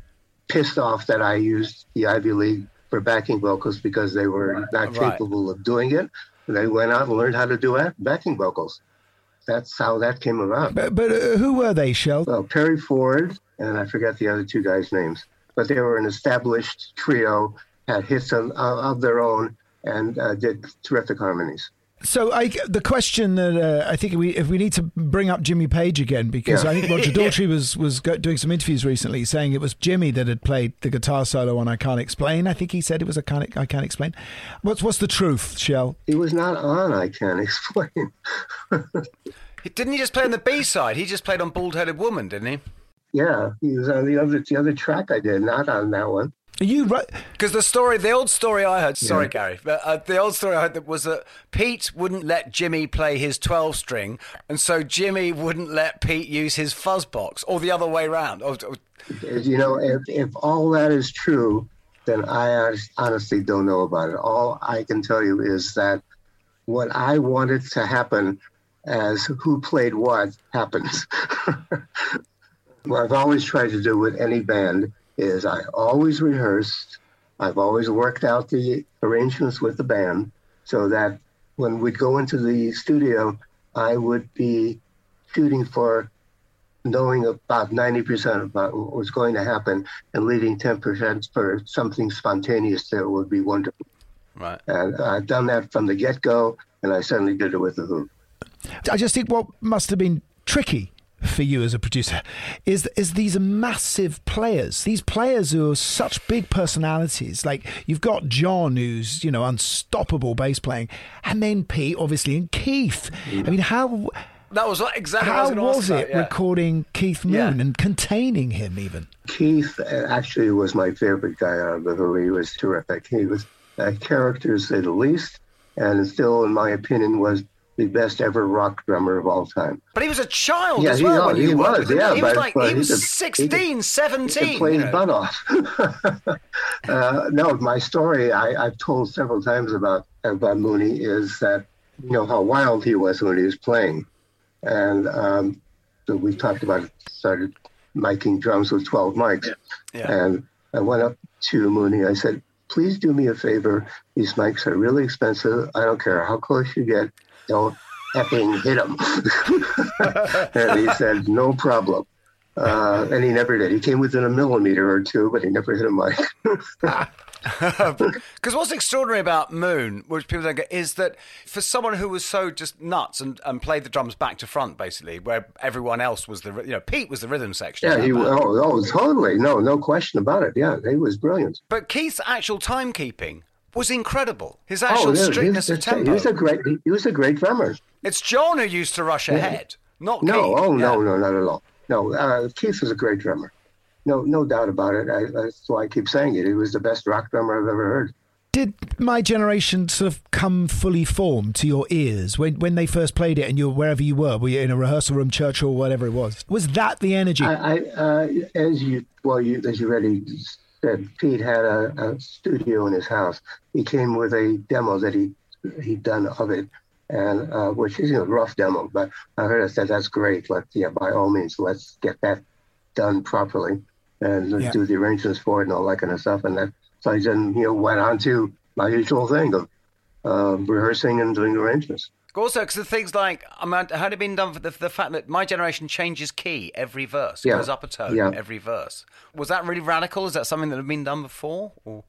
pissed off that I used the Ivy League for backing vocals because they were not Right. capable of doing it. They went out and learned how to do backing vocals. That's how that came about. But, but uh, who were they, Shel? Well, Perry Ford, and I forget the other two guys' names, but they were an established trio, had hits of, of their own, and uh, did terrific harmonies. So I, the question that uh, I think we if we need to bring up Jimmy Page again because Yeah. I think Roger [laughs] Daltrey was was go, doing some interviews recently saying it was Jimmy that had played the guitar solo on I Can't Explain. I think he said it was a can't I Can't Explain. What's what's the truth, Shel? He was not on, I can't explain. [laughs] Didn't he just play on the B side? He just played on Bald Headed Woman, didn't he? Yeah, he was on the other the other track I did, not on that one. Are you right? Because the story, the old story I heard, sorry, Yeah. Gary, but uh, the old story I heard that was that Pete wouldn't let Jimmy play his 12 string, and so Jimmy wouldn't let Pete use his fuzz box, or the other way around. Or, or- You know, if, if all that is true, then I honestly don't know about it. All I can tell you is that what I wanted to happen as who played what happens. [laughs] what I've always tried to do with any band is I always rehearsed. I've always worked out the arrangements with the band so that when we'd go into the studio, I would be shooting for knowing about 90% about what was going to happen and leaving 10% for something spontaneous that would be wonderful. right. And I've done that from the get go, and I certainly did it with The Who. I just think what must have been tricky for you as a producer is is these massive players, these players who are such big personalities. Like you've got John, who's you know unstoppable bass playing, and then Pete, obviously, and Keith. I mean, how That was exactly how I was was it about, yeah. recording Keith Moon Yeah. and containing him even? Keith uh, actually was my favorite guy out of the Who. He was terrific. He was a character, to say the least, and still, in my opinion, was the best ever rock drummer of all time. But he was a child Yeah, as he- well. oh, when he you worked was, with him. yeah, He was but- like but he he was he could- 16, He 17. could play you his butt off. uh, no, my story I, I've told several times about about Mooney is that you know how wild he was when he was playing, and um, so we talked about it, started miking drums with twelve mics, and I went up to Mooney. I said, "Please do me a favor. These mics are really expensive. I don't care how close you get. Don't effing hit him. [laughs] and he said, "No problem." Uh, and he never did. He came within a millimeter or two, but he never hit a mic. [laughs] Because what's extraordinary about Moon, which people don't get, is that for someone who was so just nuts and, and played the drums back to front, basically, where everyone else was the, you know, Pete was the rhythm section. yeah, he. Oh, oh, totally. No, no question about it. Yeah, he was brilliant. But Keith's actual timekeeping was incredible. His oh, actual yeah, strictness of tempo. he was a great. He was a great drummer. It's John who used to rush ahead, not no, Keith. oh Yeah. no, no, not at all. No, uh, Keith was a great drummer. No, no doubt about it. I, that's why I keep saying it. He was the best rock drummer I've ever heard. Did my generation sort of come fully formed to your ears when, when they first played it and you were wherever you were, were you in a rehearsal room, church hall, whatever it was? Was that the energy? I, I uh, as you well, you as you already said, Pete had a, a studio in his house. He came with a demo that he he'd done of it, and uh, which is you know, a rough demo. But I heard I said that's great. Let's yeah, by all means, let's get that done properly and let's Yeah. do the arrangements for it and all that kind of stuff. And that so I then you know went on to my usual thing of uh, rehearsing and doing arrangements. Also, because the things like, I mean, had it been done for the, the fact that my generation changes key every verse, Yeah. goes up a tone Yeah. every verse. Was that really radical? Is that something that had been done before? Or?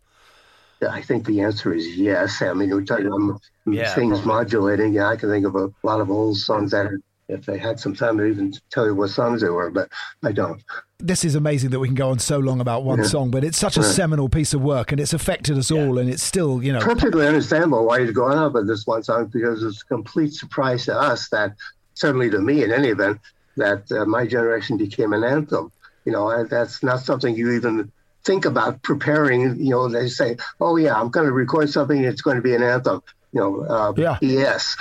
Yeah, I think the answer is yes. I mean, we're talking about Yeah, things probably. modulating. Yeah, I can think of a lot of old songs that, if they had some time, I'd even tell you what songs they were, but I don't. This is amazing that we can go on so long about one Yeah. song, but it's such a Yeah. seminal piece of work and it's affected us all and it's still, you know. Perfectly understandable why he's going up with this one song because it's a complete surprise to us that, certainly to me in any event, that uh, my generation became an anthem. You know, that's not something you even think about preparing. You know, they say, "Oh yeah, I'm going to record something. It's going to be an anthem." You know, uh, Yeah. yes.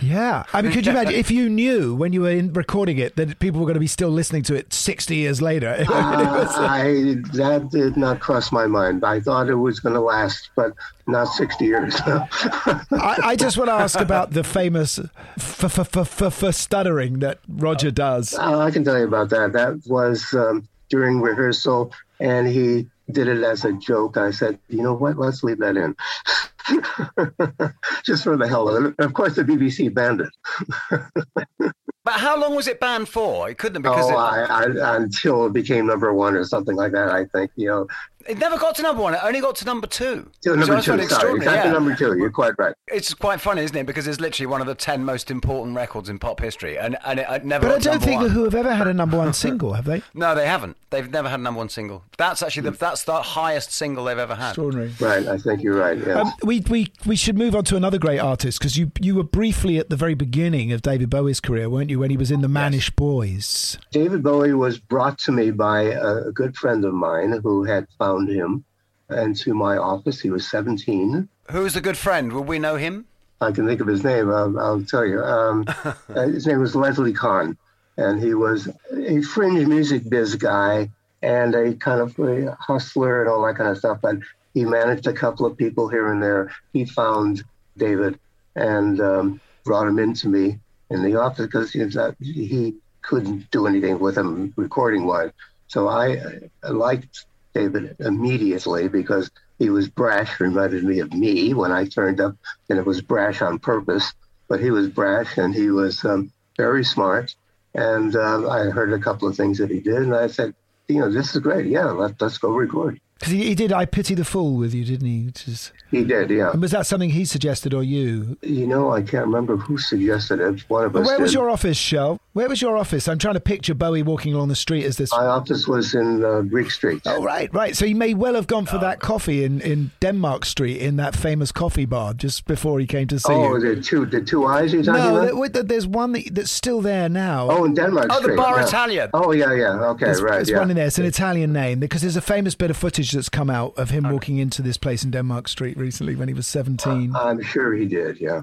Yeah. I mean, could you imagine if you knew when you were in recording it that people were going to be still listening to it 60 years later? [laughs] Uh, I that did not cross my mind. I thought it was going to last, but not sixty years. [laughs] I, I just want to ask about the famous f- f- f- f- stuttering that Roger does. Uh, I can tell you about that. That was um, during rehearsal, and he did it as a joke. I said, "You know what? Let's leave that in." [laughs] [laughs] Just for the hell of it. Of course, the BBC banned it. [laughs] But how long was it banned for? It couldn't have oh, because oh, it, I, I, until it became number one or something like that. I think you know. It never got to number one. It only got to number two. Till So number I two. Sorry, extraordinary, exactly yeah. number two. You're quite right. It's quite funny, isn't it? Because it's literally one of the ten most important records in pop history, and and it, it never. But I got to don't think one. the Who have ever had a number one single, have they? [laughs] No, they haven't. They've never had a number one single. That's actually the, that's the highest single they've ever had. Extraordinary. Right. I think you're right. Yes. Um, we, we, we should move on to another great artist because you, you were briefly at the very beginning of David Bowie's career, weren't you, when he was in the Manish Boys? David Bowie was brought to me by a, a good friend of mine who had found him and to my office. He was 17. Who's the good friend? Will we know him? I can think of his name. I'll, I'll tell you. Um, [laughs] uh, his name was Leslie Conn, and he was a fringe music biz guy and a kind of a hustler and all that kind of stuff. But he managed a couple of people here and there. He found David and um, brought him into me in the office because he, was, uh, he couldn't do anything with him recording wise. So I, I liked David immediately because he was brash, reminded me of me when I turned up, and it was brash on purpose. But he was brash and he was um, very smart. And uh, I heard a couple of things that he did, and I said, you know, this is great. Yeah, let, let's go record. Because he, he did I Pity the Fool with you, didn't he? Which is, He did, yeah. and was that something he suggested or you? You know, I can't remember who suggested it. One of But us where was your office, Shel? Where was your office? I'm trying to picture Bowie walking along the street as this. My office was in uh, Greek Street. Oh, right, right. So he may well have gone for that coffee in, in Denmark Street in that famous coffee bar just before he came to see oh, you. the two the two eyes you're talking No, about? there- wait, there's one that, that's still there now. Oh, in Denmark Street. Oh, the Bar yeah. Italian. Oh, yeah, yeah. Okay, There's, right. there's yeah. one in there. It's an Italian name because there's a famous bit of footage that's come out of him walking into this place in Denmark Street recently when he was 17. I'm sure he did. Yeah.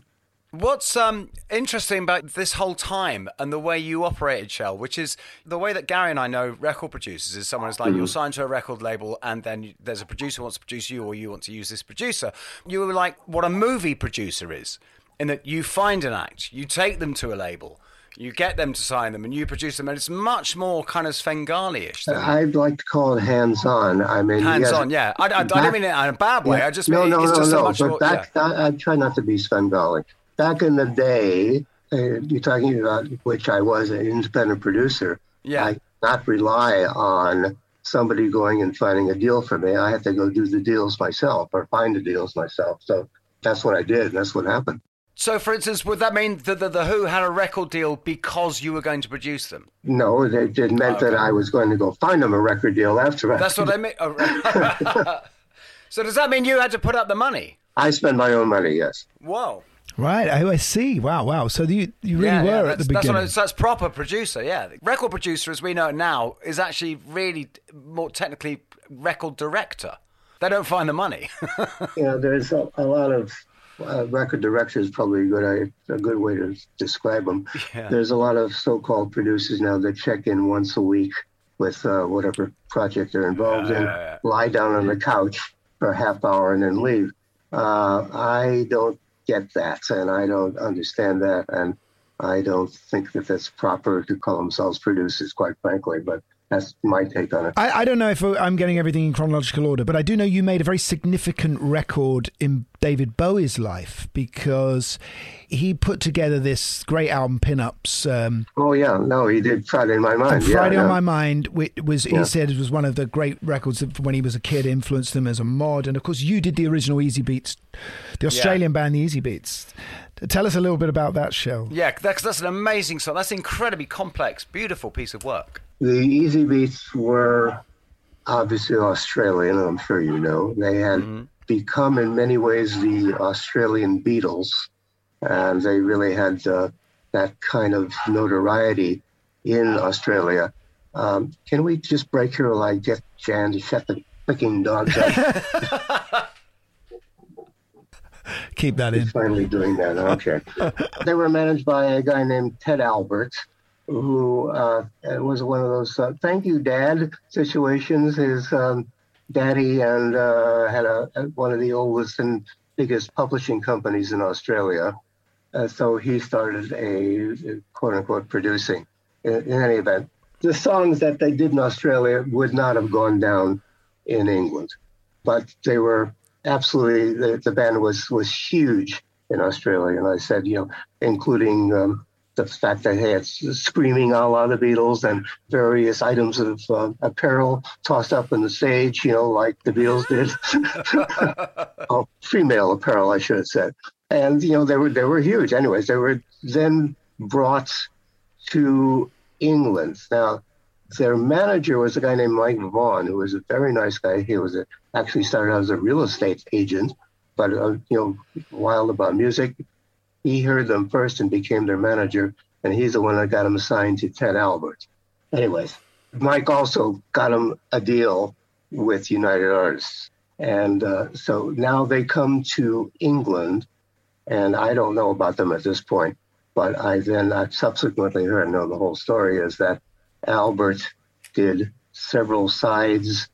What's um, interesting about this whole time and the way you operated, Shel, which is the way that Gary and I know record producers is someone who's like, Mm-hmm. you're signed to a record label and then there's a producer who wants to produce you or you want to use this producer. You were like what a movie producer is, in that you find an act, you take them to a label, you get them to sign them, and you produce them, and it's much more kind of Svengali-ish than I'd like to call it hands-on. I mean, hands yes, on. Yeah, I, I, I back- don't mean it in a bad way. I just no, mean no, it's no, just no. a much but more. back, I, I try not to be Svengali. Back in the day, uh, you're talking about which I was an independent producer. Yeah. I not rely on somebody going and finding a deal for me. I had to go do the deals myself or find the deals myself. So that's what I did. That's what happened. So, for instance, would that mean that the, the Who had a record deal because you were going to produce them? No, it, it meant that I was going to go find them a record deal after. I- That's what I mean. Oh, [laughs] so, does that mean you had to put up the money? I spend my own money. Yes. Whoa. Right, I, I see. Wow, wow. So you, you really yeah, were yeah, at that's, the that's, beginning. what I, so that's proper producer. Yeah, record producer, as we know it now, is actually really more technically record director. They don't find the money. [laughs] you know, there's a, a lot of uh, record directors. Probably a good a good way to describe them. Yeah. There's a lot of so-called producers now that check in once a week with uh, whatever project they're involved in, lie down on the couch for a half hour and then leave. Uh, I don't get that, and I don't understand that, and I don't think that that's proper to call themselves producers, quite frankly. But that's my take on it. I, I don't know if I'm getting everything in chronological order, but I do know you made a very significant record in David Bowie's life because he put together this great album, Pinups. Um, Oh yeah, no, he did Friday in My Mind. and yeah, Friday on yeah. My Mind which was Yeah. he said it was one of the great records that when he was a kid influenced him as a mod, and of course you did the original Easybeats, the Australian band, the Easybeats. Tell us a little bit about that show. yeah, that's, that's an amazing song. That's an incredibly complex, beautiful piece of work. The Easybeats were obviously Australian, I'm sure you know. They had become, in many ways, the Australian Beatles, and they really had uh, that kind of notoriety in Australia. Um, can we just break here while I get Jan to shut the freaking dogs up? Keep that in. finally doing that. Okay. they were managed by a guy named Ted Albert, who uh, was one of those uh, "thank you, Dad" situations. His um, daddy and uh, had a, one of the oldest and biggest publishing companies in Australia, uh, so he started a quote unquote producing. In, in any event, the songs that they did in Australia would not have gone down in England, but they were absolutely the, the band was was huge in Australia, and I said, you know, including um, the fact that they had screaming a la the Beatles and various items of uh, apparel tossed up on the stage, you know, like the Beatles did. [laughs] oh, female apparel, I should have said. And you know, they were they were huge. Anyways, they were then brought to England. Now, their manager was a guy named Mike Vaughan, who was a very nice guy. He was a, actually started out as a real estate agent, but uh, you know, wild about music. He heard them first and became their manager, and he's the one that got him assigned to Ted Albert. Anyways, Mike also got him a deal with United Artists, and uh, so now they come to England, and I don't know about them at this point, but I then I subsequently heard, know the whole story is that Albert did several sides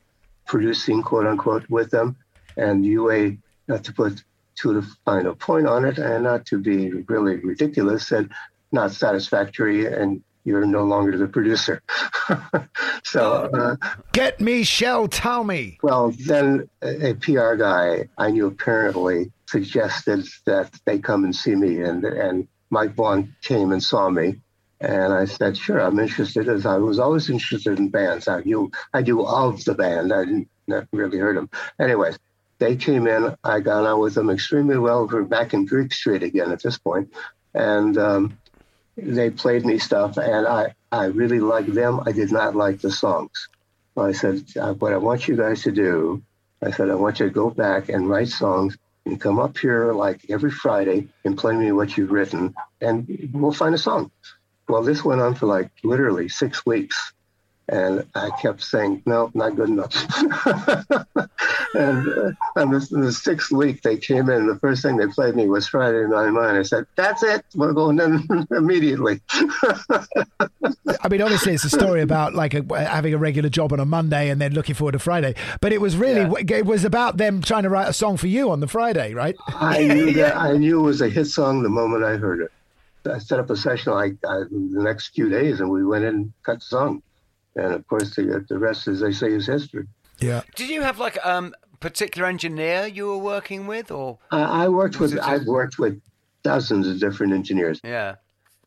producing, quote unquote, with them. And UA, not to put too the final point on it and not to be really ridiculous, said not satisfactory and you're no longer the producer. [laughs] so, uh, Get me Shel Talmy. well, then a, PR guy I knew apparently suggested that they come and see me, and and Mike Vaughan came and saw me, and I said, sure, I'm interested. As I was always interested in bands. I knew I knew of the band. I didn't really heard them. Anyways, they came in. I got on with them extremely well. We're back in Greek Street again at this point, and um, they played me stuff, and I, I really liked them. I did not like the songs. So I said, uh, what I want you guys to do, I said, I want you to go back and write songs and come up here like every Friday and play me what you've written, and we'll find a song. Well, this went on for like literally six weeks. And I kept saying, no, not good enough. [laughs] and uh, on the, the, sixth week, they came in. The first thing they played me was Friday Night Mine. I said, that's it. We're going in [laughs] immediately. I mean, obviously, it's a story about like a, having a regular job on a Monday and then looking forward to Friday. But it was really, yeah. it was about them trying to write a song for you on the Friday, right? I knew [laughs] that. I knew it was a hit song the moment I heard it. I set up a session like uh, the next few days, and we went in and cut the song and of course the the rest, as they say, is history. Yeah. Did you have like um particular engineer you were working with, or I worked with just... I've worked with dozens of different engineers. Yeah.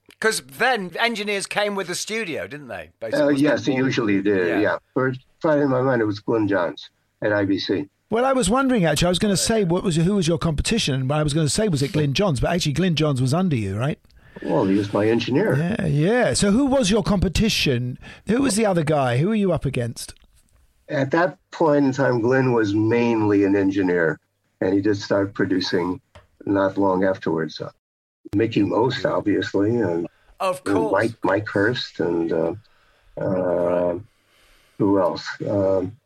Because then engineers came with the studio, didn't they? Uh, yes, they usually did. Yeah. yeah. First Friday in my mind, it was Glyn Johns at IBC. Well, I was wondering actually. I was going to say what was who was your competition? But I was going to say was it Glyn Johns, but actually Glyn Johns was under you, right? Well, he was my engineer. Yeah, yeah. So who was your competition? Who was the other guy? Who were you up against? At that point in time, Glyn was mainly an engineer, and he did start producing not long afterwards. Uh, Mickie Most, obviously, and of course, and Mike Mike Hurst, and uh, uh, who else? Um,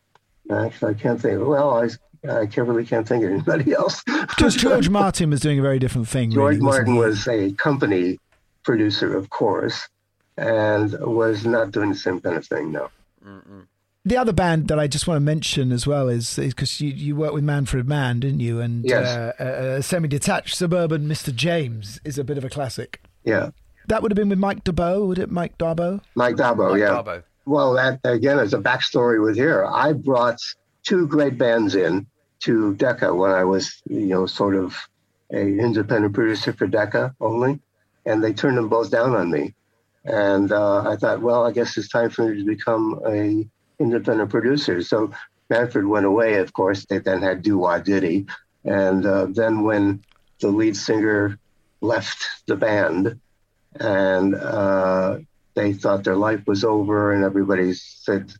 actually, I can't think. Well, I I can't really can't think of anybody [laughs] else. Just George Martin was doing a very different thing. George really, Martin was a company producer, of course, and was not doing the same kind of thing. No. Mm-mm. The other band that I just want to mention as well is because you, you worked with Manfred Mann, didn't you? And yes. uh, uh, uh, semi-detached suburban Mr. James is a bit of a classic. Yeah. That would have been with Mike d'Abo, would it? Mike d'Abo. Mike d'Abo, Mike yeah. d'Abo. Well, that again is a backstory with here. I brought two great bands in to Decca when I was, you know, sort of a independent producer for Decca only, and they turned them both down on me. And uh, I thought, well, I guess it's time for me to become a independent producer. So Manfred went away. Of course, they then had Do Wah Diddy, and uh, then when the lead singer left the band, and uh, they thought their life was over, and everybody said,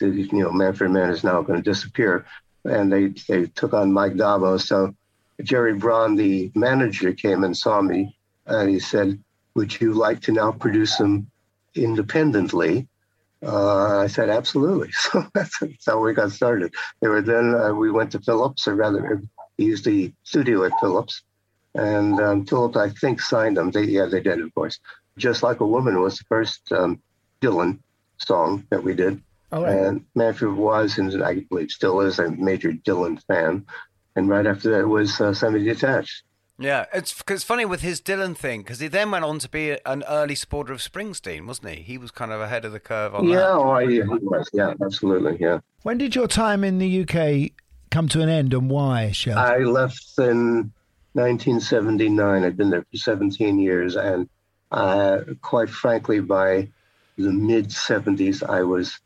you know, Manfred Mann is now going to disappear and they they took on Mike d'Abo. So Gerry Bron, the manager, came and saw me, and he said, "Would you like to now produce them independently?" Uh, I said, "Absolutely." [laughs] So that's, how we got started. Were then uh, we went to Philips, or rather, he used the studio at Philips. and um, Philips I think signed them. They, yeah, they did, of course. Just like a woman was the first um, Dylan song that we did. Oh, right. And Manfred was, and I believe still is, a major Dylan fan. And right after that was uh, Semi Detached. Yeah, it's cause funny with his Dylan thing because he then went on to be an early supporter of Springsteen, wasn't he? He was kind of ahead of the curve on yeah, that. Oh, yeah, he was. Yeah, absolutely. Yeah. When did your time in the UK come to an end, and why, Shel? I left in 1979. I'd been there for 17 years, and uh, quite frankly, by the mid 70s, I was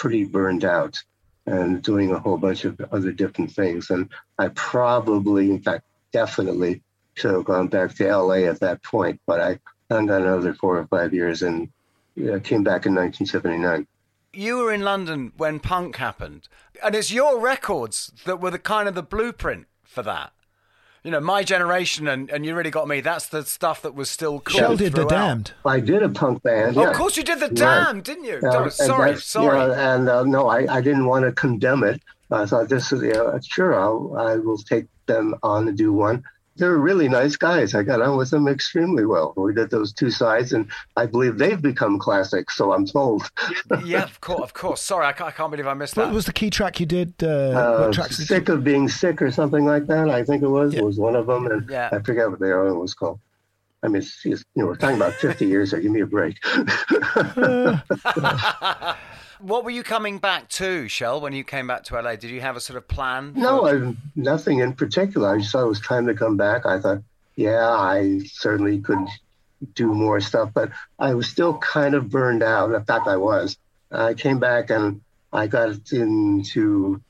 pretty burned out and doing a whole bunch of other different things. And I probably, in fact, definitely should have gone back to LA at that point, but I hung on another four or five years and uh, came back in 1979. You were in London when punk happened, and it's your records that were the kind of the blueprint for that you know, my generation, and, and you really got me. That's the stuff that was still cool. Shel did the Damned. I did a punk band. Oh. Of course, you did the Damned, didn't you? Uh, sorry, sorry. Yeah, and uh, no, I, I didn't want to condemn it. I thought this is yeah, sure. I'll, I will take them on to do one they were really nice guys. I got on with them extremely well. We did those two sides, and I believe they've become classics. So I'm told. [laughs] yeah, of course, of course. Sorry, I can't, I can't believe I missed that. What was the key track you did? Uh, uh, sick of being sick or something like that. I think it was yeah. was one of them, and yeah. I forget what the other one was called. I mean, it's, it's, you know, we're talking about 50 years, so give me a break. [laughs] [laughs] What were you coming back to, Shel, when you came back to LA? Did you have a sort of plan? No, I, nothing in particular. I just thought it was time to come back. I thought, yeah, I certainly could do more stuff, but I was still kind of burned out. In fact, I was. I came back and I got into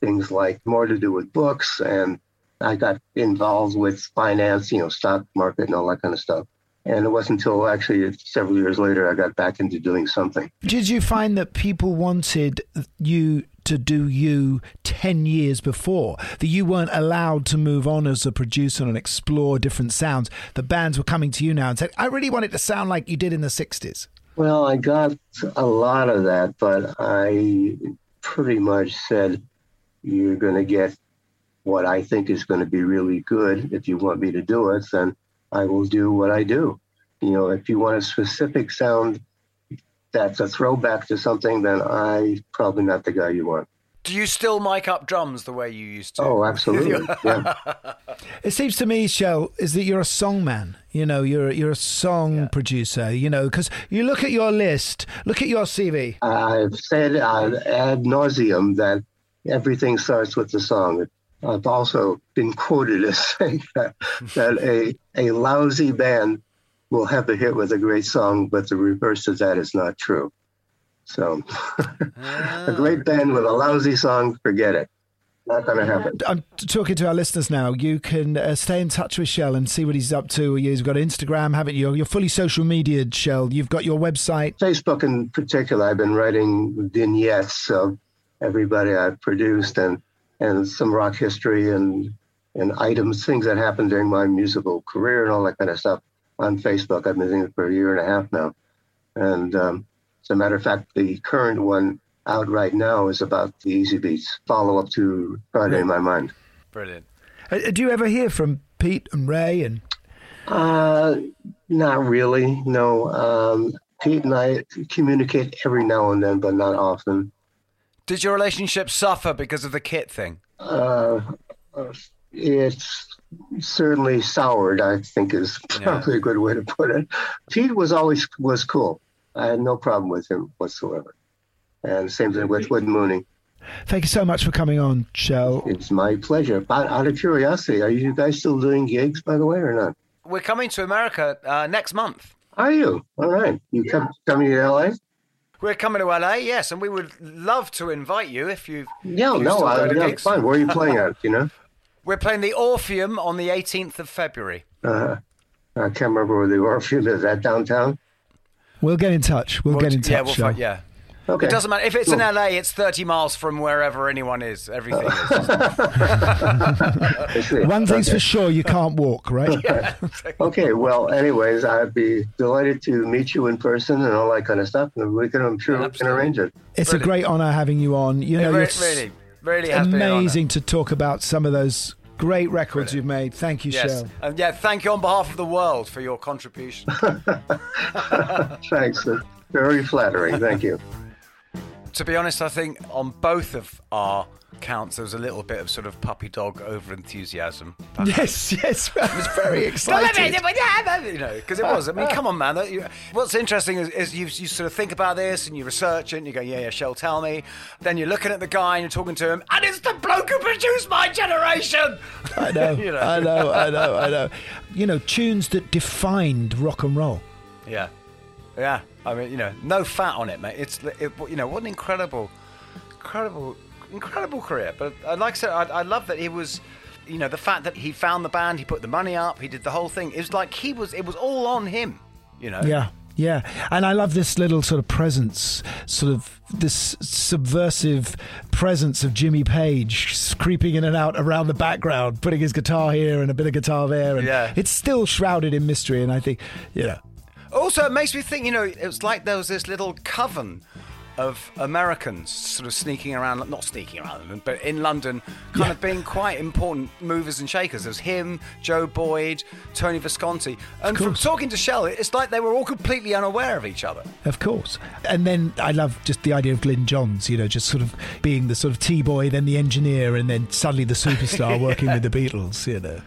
things like more to do with books, and I got involved with finance, you know, stock market and all that kind of stuff. And it wasn't until actually several years later I got back into doing something. Did you find that people wanted you to do you 10 years before, that you weren't allowed to move on as a producer and explore different sounds? The bands were coming to you now and said, I really want it to sound like you did in the 60s. Well, I got a lot of that, but I pretty much said, You're going to get what I think is going to be really good. If you want me to do it, then I will do what I do. You know, if you want a specific sound that's a throwback to something, then I probably not the guy you want. Do you still mic up drums the way you used to? Oh, absolutely. [laughs] yeah. It seems to me, Shel, is that you're a song man. You know, you're you're a song yeah. producer. You know, because you look at your list, look at your CV. I've said uh, ad nauseum that everything starts with the song. I've also been quoted as [laughs] saying that, that a, a lousy band will have a hit with a great song, but the reverse of that is not true. So, [laughs] a great band with a lousy song, forget it. Not going to happen. I'm talking to our listeners now. You can uh, stay in touch with Shel and see what he's up to. You've got Instagram, haven't you? You're fully social media, Shel. You've got your website. Facebook in particular. I've been writing vignettes of everybody I've produced and and some rock history and and items, things that happened during my musical career and all that kind of stuff on Facebook. I've been doing it for a year and a half now. And um, as a matter of fact, the current one out right now is about the Easybeats follow up to Friday in My Mind. Brilliant. Uh, do you ever hear from Pete and Ray and? Uh, not really. No. Um, Pete and I communicate every now and then, but not often. Did your relationship suffer because of the kit thing? Uh, it's certainly soured. I think is [laughs] probably yeah. a good way to put it. Pete was always was cool. I had no problem with him whatsoever. And same thing with Wood Mooney. Thank you so much for coming on, Shel. It's my pleasure. Out, out of curiosity, are you guys still doing gigs, by the way, or not? We're coming to America uh, next month. Are you? All right. You yeah. come coming to LA? We're coming to LA, yes, and we would love to invite you if you've. Yeah, no, I, yeah, fine. Where are you playing at? You know. [laughs] We're playing the Orpheum on the 18th of February. Uh, I can't remember where the Orpheum is. That downtown. We'll get in touch. We'll, we'll get in touch. Yeah, we'll find, yeah. Okay. It doesn't matter if it's in LA. It's thirty miles from wherever anyone is. Everything is. [laughs] One thing's okay. for sure: you can't walk, right? [laughs] Yeah. okay. Well, anyways, I'd be delighted to meet you in person and all that kind of stuff. And we can, I'm sure, yeah, we can arrange it. It's Brilliant. a great honor having you on. You know, really, really, really amazing to talk about some of those Great records Brilliant. you've made. Thank you, yes. Shel. And yeah, thank you on behalf of the world for your contribution. [laughs] Thanks. Very flattering. Thank you to be honest, I think on both of our counts, there was a little bit of sort of puppy dog over enthusiasm. Yes, yes, [laughs] I was very excited. you know, because it was. I mean, come on, man. What's interesting is, is, you, you sort of think about this and you research it and you go, yeah, yeah, Shel, tell me. Then you're looking at the guy and you're talking to him, and it's the bloke who produced my generation. I know, [laughs] you know. I know, I know, I know. You know, tunes that defined rock and roll. Yeah, yeah. I mean, you know, no fat on it, mate. It's, it, you know, what an incredible, incredible, incredible career. But uh, like I said, I, I love that he was, you know, the fact that he found the band, he put the money up, he did the whole thing. It was like he was, it was all on him, you know. Yeah. Yeah, and I love this little sort of presence, sort of this subversive presence of Jimmy Page creeping in and out around the background, putting his guitar here and a bit of guitar there, and yeah. it's still shrouded in mystery. And I think, you know, also, it makes me think, you know, it was like there was this little coven of Americans sort of sneaking around, not sneaking around, but in London, kind yeah. of being quite important movers and shakers. There's him, Joe Boyd, Tony Visconti. And from talking to Shel, it's like they were all completely unaware of each other. Of course. And then I love just the idea of Glyn Johns, you know, just sort of being the sort of T boy, then the engineer, and then suddenly the superstar [laughs] working with the Beatles, you know.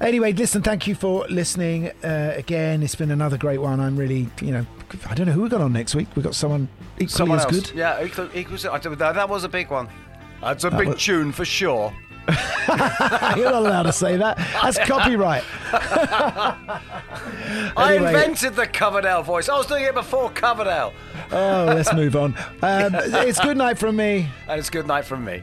Anyway, listen, thank you for listening uh, again. It's been another great one. I'm really, you know, I don't know who we got on next week. We've got someone equally someone as else. good. Yeah, equal, equal, that was a big one. That's a big was... tune for sure. [laughs] You're not allowed to say that. That's copyright. [laughs] I invented the Coverdale voice. I was doing it before Coverdale. oh, let's move on. Um, it's good night from me. And it's good night from me.